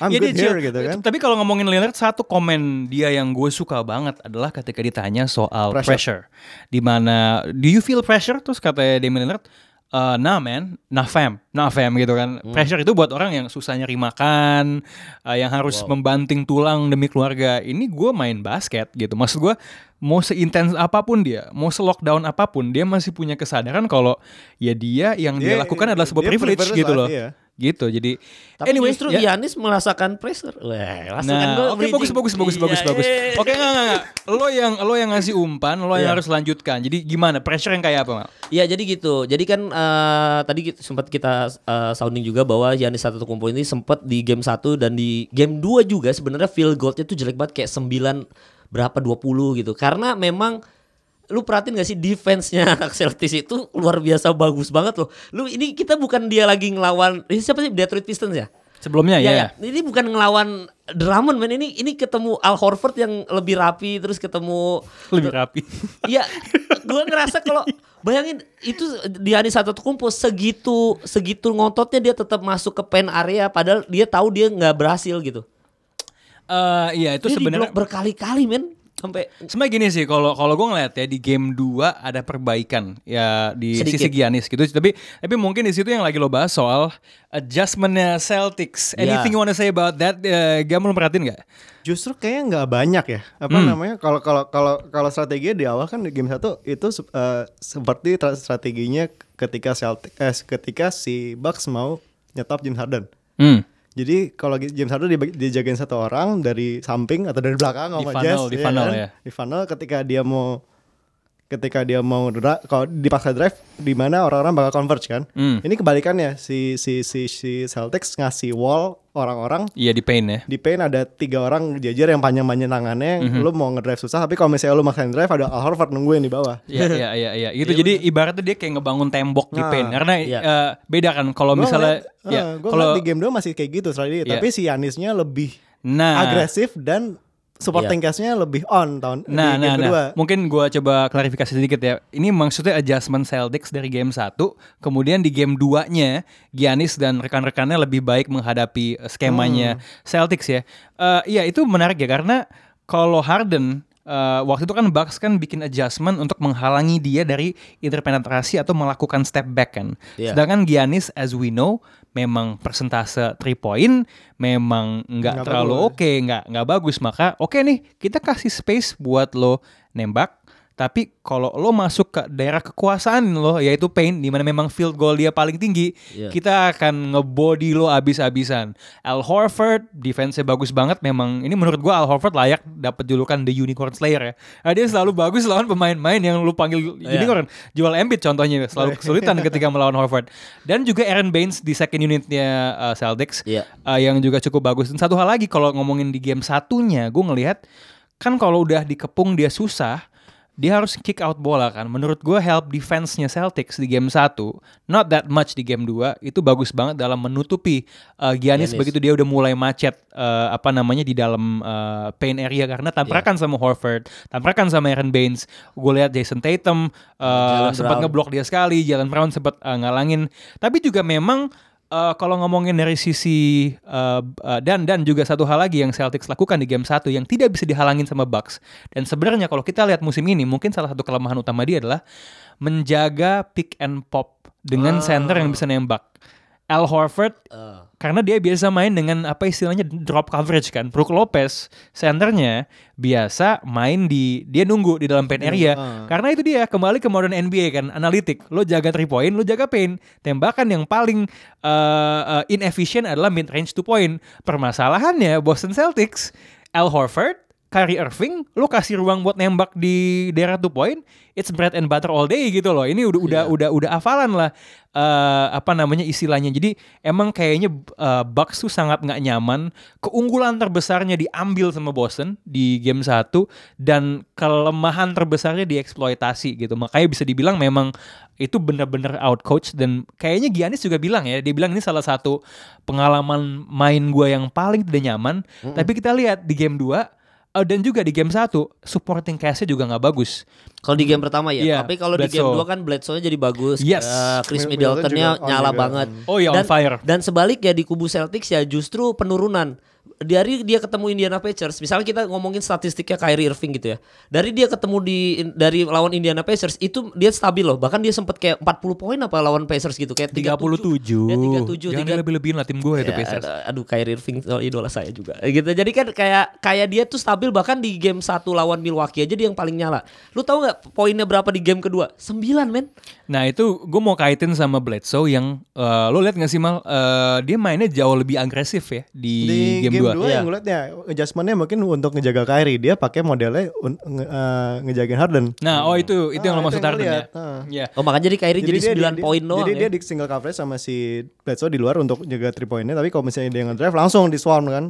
I'm Ya, good dia here gitu kan Tapi kalau ngomongin Lillard satu komen dia yang gue suka banget adalah ketika ditanya soal pressure. Pressure. Di mana do you feel pressure? Terus kata Damian Lillard, "Uh, nah man, nah fam, nah fam gitu kan. Hmm. Pressure itu buat orang yang susah nyari makan, uh, yang harus membanting tulang demi keluarga. Ini gue main basket gitu. Maksud gue mau seintens apa pun dia, mau se-lockdown apa pun, dia masih punya kesadaran kalau ya dia yang dia, Dia- lakukan adalah sebuah dia privilege gitu loh. iya. Gitu. Jadi Tapi anyway, justru ya. Giannis merasakan pressure. Wah, kan Nah, gua oke bridging. bagus bagus bagus bagus Iya, bagus. eh. Oke enggak enggak enggak. Lo yang lo yang ngasih umpan, lo yang Iya. harus lanjutkan. Jadi gimana? Pressure yang kayak apa, Mal? Iya jadi gitu. Jadi kan eh, tadi sempat kita eh, sounding juga bahwa Giannis Antetokounmpo ini sempat di game 1 dan di game 2 juga sebenarnya field goalnya tuh jelek banget kayak 9 berapa 20 gitu. Karena memang lu perhatiin gak sih defense-nya Celtics itu luar biasa bagus banget loh. Lu ini kita bukan dia lagi ngelawan ini siapa sih Detroit Pistons ya? Sebelumnya ya. ya. Ini bukan ngelawan Drummond men ini ini ketemu Al Horford yang lebih rapi terus ketemu Lebih rapi. Iya, gue ngerasa kalau bayangin itu Giannis Antetokounmpo segitu segitu ngototnya dia tetap masuk ke pen area padahal dia tahu dia nggak berhasil gitu. Eh iya itu sebenarnya berkali-kali men sampai Sebenarnya gini sih kalau kalau gue ngeliat ya di game 2 ada perbaikan ya di Sedikit. sisi Giannis gitu tapi tapi mungkin di situ yang lagi lo bahas soal adjustmentnya Celtics. Ya. Anything you wanna say about that? Uh, Gam lo perhatiin nggak? justru kayaknya nggak banyak ya apa Hmm. namanya kalau kalau kalau kalau strateginya di awal kan di game satu itu eh, seperti tra- strateginya ketika Celtic eh, ketika si Bucks mau nyetop James Harden Hmm. Jadi kalau James Harden dijagain satu orang dari samping atau dari belakang Di sama funnel, Jazz, di iya funnel kan? ya. Di funnel ketika dia mau ketika dia mau kalau dipaksa drive di mana orang-orang bakal converge kan. Hmm. Ini kebalikannya si si si si Celtics ngasih wall orang-orang Iya di paint ya. di paint ada tiga orang jajar yang panjang-panjang tangannya, Mhm. lu mau ngedrive susah, tapi kalau misalnya lu maksain drive ada Al Horford nungguin di bawah. Iya iya iya iya. Itu jadi ibaratnya dia kayak ngebangun tembok di Nah, paint karena iya. eh, beda kan kalau misalnya ngeliat- ya kalau di game 2 masih kayak gitu strategi, Iya. tapi si Yanisnya lebih nah agresif dan supporting cast-nya lebih on tahun Nah, di nah, game nah, kedua. mungkin gua coba klarifikasi sedikit ya. Ini maksudnya adjustment Celtics dari game 1, kemudian di game 2-nya Giannis dan rekan-rekannya lebih baik menghadapi eh, skemanya Celtics ya. Eh iya itu menarik ya karena kalau Harden eh, waktu itu kan Bucks kan bikin adjustment untuk menghalangi dia dari interpenetrasi atau melakukan step back kan. Iya. Sedangkan Giannis as we know memang persentase 3 point memang nggak terlalu oke, nggak nggak bagus. Maka oke nih kita kasih space buat lo nembak. Tapi kalau lo masuk ke daerah kekuasaan lo yaitu paint di mana memang field goal dia paling tinggi, Iya. kita akan ngebody lo abis-abisan. Al Horford defense-nya bagus banget memang. Ini menurut gua Al Horford layak dapat julukan The Unicorn Slayer ya. Nah, dia selalu bagus lawan pemain-pemain yang lu panggil Iya. unicorn. Joel Embiid contohnya selalu kesulitan ketika melawan Horford. Dan juga Aaron Baines di second unitnya uh, Celtics Iya. uh, yang juga cukup bagus. Dan satu hal lagi kalau ngomongin di game satunya, gue ngelihat kan kalau udah dikepung dia susah, dia harus kick out bola kan. Menurut gue help defense-nya Celtics di game 1, not that much di game 2, itu bagus banget dalam menutupi uh, Giannis, Giannis. begitu dia udah mulai macet uh, apa namanya di dalam uh, paint area karena tabrakan sama Horford, tabrakan sama Aaron Baines. Gue lihat Jason Tatum uh, sempat ngeblok dia sekali, Jalen Brown sempat uh, ngalangin. Tapi juga memang uh, kalau ngomongin dari sisi uh, uh, dan dan juga satu hal lagi yang Celtics lakukan di game 1 yang tidak bisa dihalangin sama Bucks. Dan sebenarnya kalau kita lihat musim ini mungkin salah satu kelemahan utama dia adalah menjaga pick and pop dengan center yang bisa nembak. Al Horford Eh, karena dia biasa main dengan apa istilahnya drop coverage kan. Brook Lopez centernya biasa main di dia nunggu di dalam paint area. ah. Karena itu dia kembali ke modern NBA kan, analitik. Lo jaga three point, lo jaga paint. Tembakan yang paling uh, uh, inefficient adalah mid range two point. Permasalahannya Boston Celtics, Al Horford Kyrie Irving, lo kasih ruang buat nembak di daerah two point, it's bread and butter all day gitu loh. Ini udah udah Iya. udah udah hafalan lah eh, apa namanya istilahnya. Jadi emang kayaknya eh, Bucks tuh sangat nggak nyaman. Keunggulan terbesarnya diambil sama Boston di game 1 dan kelemahan terbesarnya dieksploitasi gitu. Makanya bisa dibilang memang itu bener-bener out coach dan kayaknya Giannis juga bilang ya, dia bilang ini salah satu pengalaman main gua yang paling tidak nyaman. Tapi kita lihat di game 2 eh, dan juga di game 1 supporting cast-nya juga nggak bagus. Kalau di game pertama ya, Iya, tapi kalau di game. 2 kan Bledsoe jadi bagus. Yes. Eh, Chris Mid- Middleton-nya Middleton nyala juga. banget. Oh iya, on dan, fire. Dan sebaliknya di kubu Celtics ya justru penurunan. Dari dia ketemu Indiana Pacers, misalnya kita ngomongin statistiknya Kyrie Irving gitu ya. Dari dia ketemu di dari lawan Indiana Pacers itu dia stabil loh. Bahkan dia sempat kayak 40 poin apa lawan Pacers gitu kayak 37. Ya 37 Jangan tiga- lebih-lebihin lah tim gue itu Ya, Pacers. aduh Kyrie Irving oh, idola saya juga gitu jadi kan kayak kayak dia tuh stabil bahkan di game satu lawan Milwaukee aja dia yang paling nyala lu tahu nggak poinnya berapa di game kedua 9 men Nah itu gue mau kaitin sama Bledsoe yang eh, lo lihat gak sih mal Eh, dia mainnya jauh lebih agresif ya di, di game, game 2 2 Iya. yang gue liatnya adjustmentnya mungkin untuk ngejaga Kyrie dia pakai modelnya nge- eh, ngejagain Harden Nah oh itu itu yang Ah, lo maksud itu yang Harden ya. ah. Iya. oh makanya jadi Kyrie jadi, 9 dia- poin dia- doang Jadi ya. dia di single coverage sama si Bledsoe di luar untuk jaga 3 poinnya tapi kalau misalnya dia nge-drive langsung di swarm kan.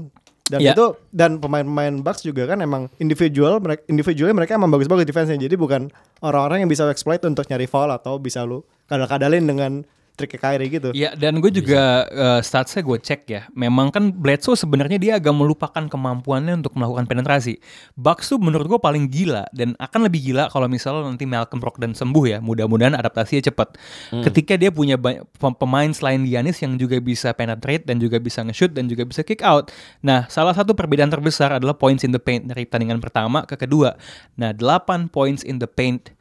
Dan Iya. itu dan pemain-pemain Bucks juga kan emang individual mereka individualnya mereka emang bagus-bagus defense-nya. Jadi bukan orang-orang yang bisa exploit untuk nyari foul atau bisa lu kadal-kadalin dengan triknya Kyrie gitu. Iya dan gue juga eh, statsnya gue cek ya. Memang kan Bledsoe sebenarnya dia agak melupakan kemampuannya untuk melakukan penetrasi. Bucks tuh menurut gue paling gila dan akan lebih gila kalau misalnya nanti Malcolm Brogdon sembuh ya. Mudah-mudahan adaptasinya cepat. Ketika dia punya pemain selain Giannis yang juga bisa penetrate dan juga bisa nge-shoot dan juga bisa kick out. Nah salah satu perbedaan terbesar adalah points in the paint dari pertandingan pertama ke kedua. Nah 8 points in the paint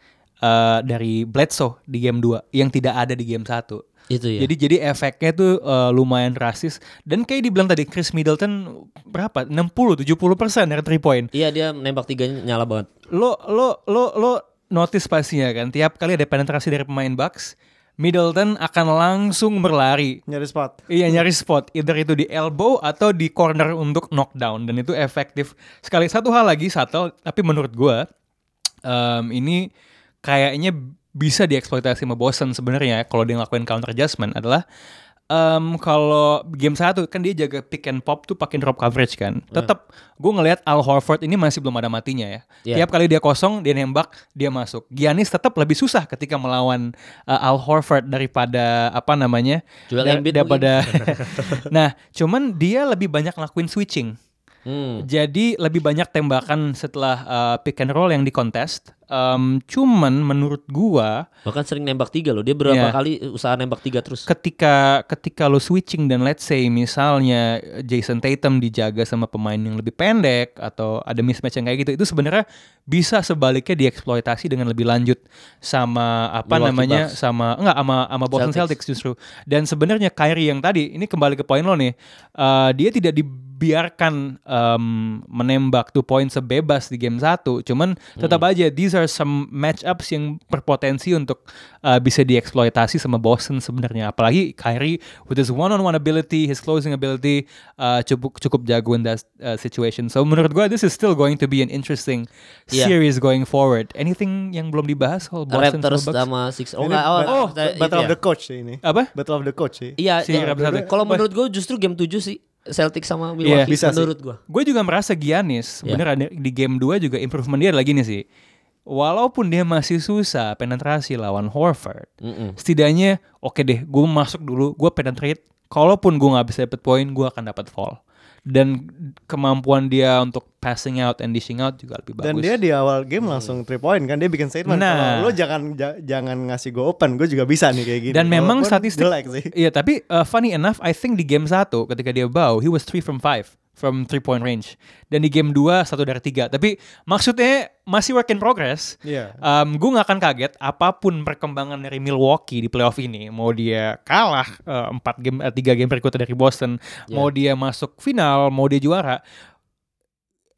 eh, dari Bledsoe di game 2 yang tidak ada di game 1. itu ya Jadi jadi efeknya tuh eh, lumayan drastis dan kayak dibilang tadi Chris Middleton berapa 60 70 persen dari three point. iya dia nembak tiganya nyala banget Lo lo lo lo notice pastinya kan tiap kali ada penetrasi dari pemain Bucks Middleton akan langsung berlari. Nyari spot. Iya nyari spot, either itu di elbow atau di corner untuk knockdown dan itu efektif sekali. Satu hal lagi satu, tapi menurut gua em, ini kayaknya bisa dieksploitasi sama Boston sebenarnya kalau dia ngelakuin counter adjustment adalah em, kalau game satu kan dia jaga pick and pop tuh pakai drop coverage kan. Tetap gue ngelihat Al Horford ini masih belum ada matinya ya. Iya. Tiap kali dia kosong dia nembak dia masuk. Giannis tetap lebih susah ketika melawan uh, Al Horford daripada apa namanya? Joel da- Embiid daripada Nah, cuman dia lebih banyak ngelakuin switching. hmm. Jadi lebih banyak tembakan setelah uh, pick and roll yang di Em, cuman menurut gua bahkan sering nembak tiga loh dia berapa Iya. kali usaha nembak tiga terus ketika ketika lo switching dan let's say misalnya Jason Tatum dijaga sama pemain yang lebih pendek atau ada mismatch yang kayak gitu itu sebenarnya bisa sebaliknya dieksploitasi dengan lebih lanjut sama apa Milwaukee namanya Bucks. sama enggak sama sama Boston Celtics. Celtics. justru dan sebenarnya Kyrie yang tadi ini kembali ke poin lo nih eh, dia tidak dibiarkan em, menembak tuh poin sebebas di game satu cuman tetap aja these are some matchups yang berpotensi untuk uh, bisa dieksploitasi sama Boston sebenarnya apalagi Kyrie with his one on one ability his closing ability uh, cukup cukup jago in that uh, situation so menurut gua this is still going to be an interesting Iya. series going forward anything yang belum dibahas soal Boston Raptors sama Six oh, Ini enggak, oh, oh, Battle of ya. the Coach sih ini. apa Battle of the Coach sih. Iya, Si iya. Kalau menurut gue justru game 7 sih Celtics sama Iya, Milwaukee bisa sih. menurut gue. Gue juga merasa Giannis beneran di game 2 juga improvement dia lagi nih sih. Walaupun dia masih susah penetrasi lawan Horford, Mm-mm. setidaknya oke deh, gue masuk dulu, gue penetrate. Kalaupun gue nggak bisa dapet poin, gue akan dapat fall. Dan kemampuan dia untuk passing out and dishing out juga lebih bagus. Dan dia di awal game langsung 3 point kan dia bikin statement Nah. kalau lo jangan ja- jangan ngasih gue open, gue juga bisa nih kayak gini. Dan memang statistik jelek sih. Iya, tapi uh, funny enough I think di game 1 ketika dia bow, he was 3 from 5 from 3 point range. Dan di game 2 satu dari 3. Tapi maksudnya masih work in progress. Iya. Um, gue gak akan kaget apa pun perkembangan dari Milwaukee di playoff ini. Mau dia kalah uh, 4 game, uh, 3 game berikutnya dari Boston, mau dia masuk final, mau dia juara.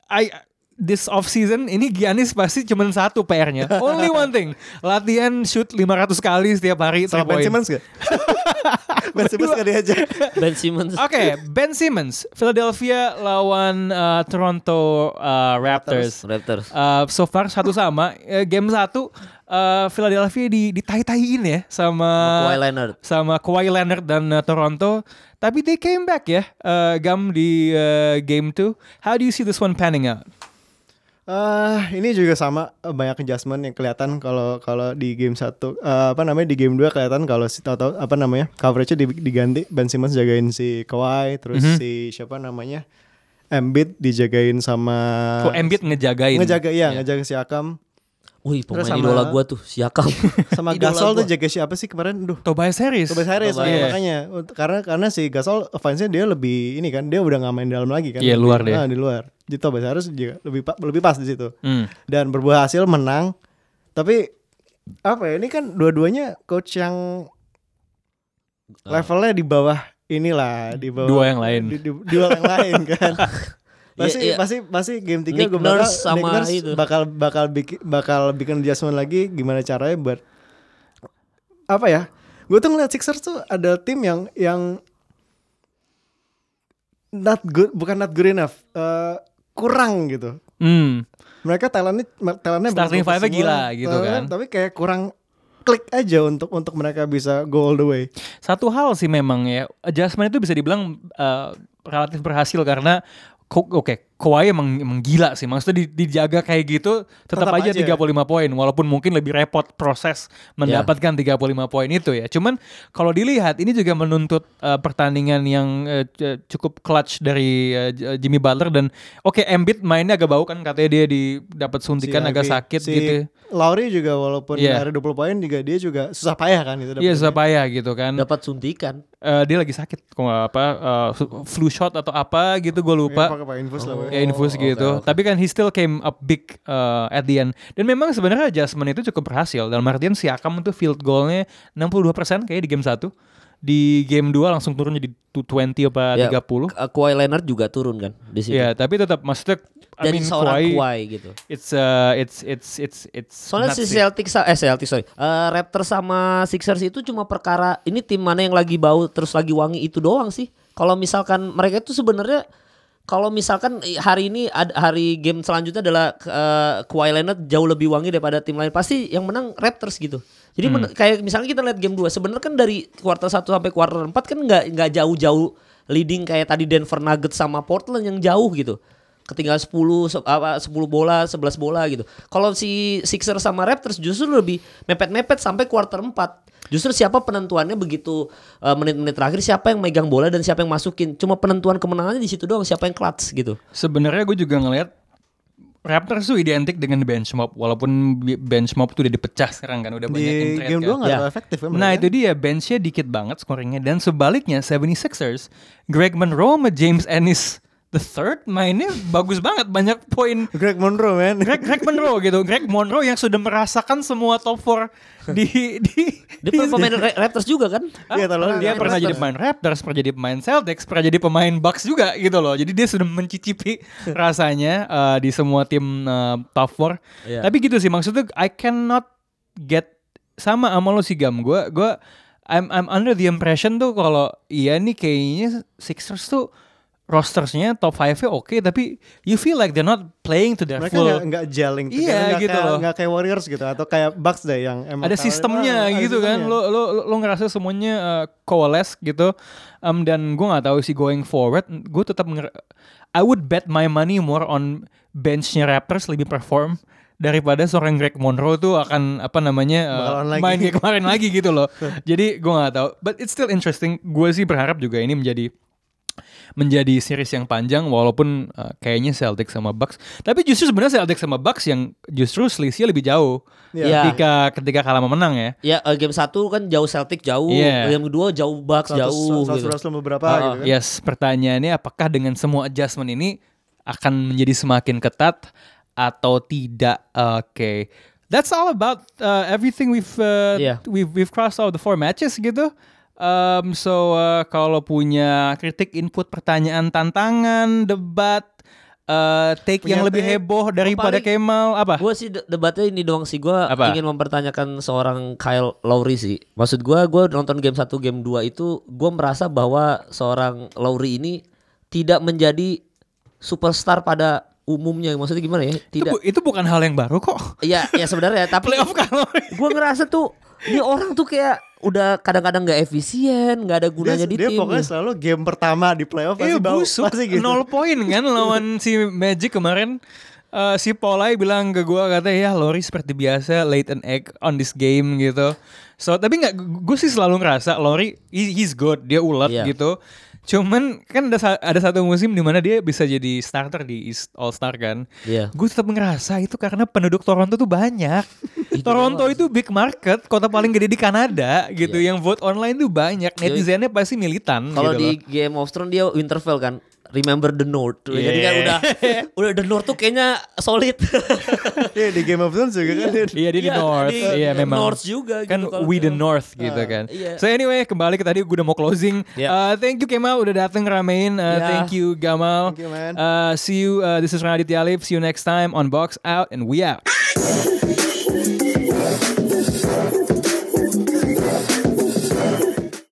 I this off season ini Giannis pasti cuma satu PR-nya. Only one thing. Latihan shoot 500 kali setiap hari Sama Ben. Simmons gak? Ben Simmons gak diajak. Ben Simmons. Oke, Ben Simmons, Philadelphia lawan uh, Toronto uh, Raptors. Raptors. Uh, so far satu sama. Uh, game satu uh, Philadelphia di ditai-taiin ya sama Kawhi Leonard. sama Kawhi Leonard dan uh, Toronto. Tapi they came back ya, uh, Gam di uh, game 2. How do you see this one panning out? Ah, ini juga sama eh, banyak adjustment yang kelihatan kalau kalau di game satu eh, apa namanya di game 2 kelihatan kalau si tahu apa namanya coveragenya di- diganti Ben Simmons jagain si Kawhi terus Mhm. si siapa namanya Embiid dijagain sama Kok Embiid ngejagain? ngejaga iya Ya. ngejaga Siakam Wih, pemain Terus sama- idola gua tuh, Siakam. sama Idola Gasol tuh jaga siapa sih kemarin duh Tobias Harris. Tobias Harris Tobias. Iya. makanya karena karena si Gasol offense-nya dia lebih ini kan dia udah nggak main dalam lagi kan Iya, Lebih- luar dia. ah, di luar jadi Tobias Harris juga lebih pa- lebih pas di situ Hmm. dan berbuah hasil menang. Tapi apa ya ini kan dua-duanya coach yang levelnya di bawah inilah di bawah Dua yang lain. di, di, dua yang lain kan. Pasti Iya, iya. pasti pasti game 3 Nick gue bakal sama Nick Nurse itu. bakal bakal bikin bakal bikin adjustment lagi gimana caranya buat apa ya? Gue tuh ngeliat Sixers tuh ada tim yang yang not good bukan not good enough eh, kurang gitu Hmm. mereka talentnya talentnya Starting five-nya gila gitu eh, kan. tapi kayak kurang klik aja untuk untuk mereka bisa go all the way Satu hal sih memang ya, adjustment itu bisa dibilang uh, relatif berhasil karena oke, Kawhi emang, emang gila sih. Maksudnya di- dijaga kayak gitu tetap, Tetap aja, aja. 35 poin walaupun mungkin lebih repot proses mendapatkan 35 poin itu ya. Cuman kalau dilihat ini juga menuntut uh, pertandingan yang uh, cukup clutch dari uh, Jimmy Butler dan oke Embiid mainnya agak bau kan katanya dia di dapat suntikan Si agak Ivy. sakit Si gitu. Lowry juga walaupun Iya. ada 20 poin juga dia juga susah payah kan itu Iya dapetinnya. susah payah gitu kan. Dapat suntikan. Eh, dia lagi sakit kok apa eh, flu shot atau apa gitu gue Ya, lupa pakai pakai infus lah Oh. Boy. Ya infus oke, gitu oke. tapi kan he still came up big uh, at the end dan memang sebenarnya adjustment itu cukup berhasil dalam artian Siakam itu field goalnya 62% kayak di game 1 di game 2 langsung turun jadi 220 apa Ya, 30 K- Kawhi Leonard juga turun kan di situ. ya tapi tetap maksudnya I Jadi mean, seorang Kawhi, Kawhi gitu. it's uh, it's it's it's it's Soalnya si. Celtics eh Celtics sorry. Eh, Raptors sama Sixers itu cuma perkara ini tim mana yang lagi bau terus lagi wangi itu doang sih. Kalau misalkan mereka itu sebenarnya kalau misalkan hari ini hari game selanjutnya adalah uh, Kawhi Leonard jauh lebih wangi daripada tim lain pasti yang menang Raptors gitu. Jadi men- kayak misalnya kita lihat game 2 sebenarnya kan dari kuartal 1 sampai kuartal 4 kan nggak nggak jauh-jauh leading kayak tadi Denver Nuggets sama Portland yang jauh gitu. Ketinggalan 10 se- apa 10 bola, 11 bola gitu. Kalau si Sixers sama Raptors justru lebih mepet-mepet sampai kuartal 4. Justru siapa penentuannya begitu uh, menit-menit terakhir siapa yang megang bola dan siapa yang masukin. Cuma penentuan kemenangannya di situ doang siapa yang clutch gitu. Sebenarnya gue juga ngelihat Raptors tuh identik dengan bench mob walaupun bi- bench mob tuh udah dipecah sekarang kan udah banyak yang di game kan. 2 gak Ya. terlalu efektif ya Nah itu dia benchnya dikit banget scoringnya dan sebaliknya 76ers Greg Monroe sama James Ennis the third mainnya bagus banget banyak poin Greg Monroe man Greg Greg Monroe gitu Greg Monroe yang sudah merasakan semua top 4 di di Dia pemain Ra- Raptors juga kan? Iya, lalu dia Raptors. pernah jadi pemain Raptors, pernah jadi pemain Celtics, pernah jadi pemain Bucks juga gitu loh. Jadi dia sudah mencicipi rasanya uh, di semua tim uh, top 4. Iya. Tapi gitu sih maksudnya I cannot get sama sama lo sih Gam. Gue gua I'm I'm under the impression tuh kalau iya nih kayaknya Sixers tuh rostersnya top 5-nya oke tapi you feel like they're not playing to their mereka full. nggak nggak gelling Iya, gitu kayak, loh. nggak kayak Warriors gitu atau kayak Bucks deh yang emang ada sistemnya ada gitu kan. sistemnya. lo lo lo, ngerasa semuanya uh, coalesce gitu. Um, dan gue nggak tahu sih going forward gue tetap nger- I would bet my money more on benchnya Raptors lebih perform daripada seorang Greg Monroe tuh akan apa namanya uh, Bakalan main kayak kemarin lagi gitu loh. Jadi gue nggak tahu. But it's still interesting. Gue sih berharap juga ini menjadi menjadi series yang panjang walaupun uh, kayaknya Celtics sama Bucks tapi justru sebenarnya Celtics sama Bucks yang justru selisihnya lebih jauh Iya. ketika ketika kalah menang ya Ya eh, game 1 kan jauh Celtic jauh, Iya. game kedua jauh Bucks Satu- jauh satu- gitu. satu- beberapa Ah, gitu kan. Yes, pertanyaannya apakah dengan semua adjustment ini akan menjadi semakin ketat atau tidak? Oke. That's all about uh, everything we've uh, Iya. we've we've crossed out the four matches gitu. Um, so uh, kalau punya kritik, input, pertanyaan, tantangan, debat eh, take Punya yang lebih take. heboh daripada paling- Kemal apa? Gue sih de- debatnya ini doang sih gue ingin mempertanyakan seorang Kyle Lowry sih. Maksud gue gue nonton game 1 game 2 itu gue merasa bahwa seorang Lowry ini tidak menjadi superstar pada umumnya. Maksudnya gimana ya? Itu, Tidak. bu- itu bukan hal yang baru kok. Iya, ya sebenarnya tapi Playoff kalau gue ngerasa tuh ini orang tuh kayak udah kadang-kadang nggak efisien, nggak ada gunanya dia, di dia tim. pokoknya selalu game pertama di playoff Iya pasti bau busuk pasti gitu. Nol poin kan lawan si Magic kemarin Eh, Si Polai bilang ke gue katanya ya Lori seperti biasa late an egg on this game gitu So tapi nggak gue sih selalu ngerasa Lori he- he's good dia ulet Iya. gitu Cuman kan ada, ada satu musim di mana dia bisa jadi starter di East All Star kan. Iya. Gue tetap ngerasa itu karena penduduk Toronto tuh banyak. Toronto itu big market Kota paling gede di Kanada gitu. Yang vote online tuh banyak. Netizennya pasti militan Kalau gitu di loh. Game of Thrones dia Winterfell kan. Remember the North. Jadi kan Yeah. udah udah the North tuh kayaknya solid. Iya di Game of Thrones juga kan Iya dia di Iya, North, di iya memang. North juga kan gitu kalau- we the North gitu kan. iya. So anyway kembali ke tadi gue udah mau closing. Iya. Uh, thank you Kemal udah dateng ramein. Uh, Iya. Thank you Gamal. Thank you, man. Uh, see you. Uh, this is Raditya Alif. See you next time on Box Out and we out.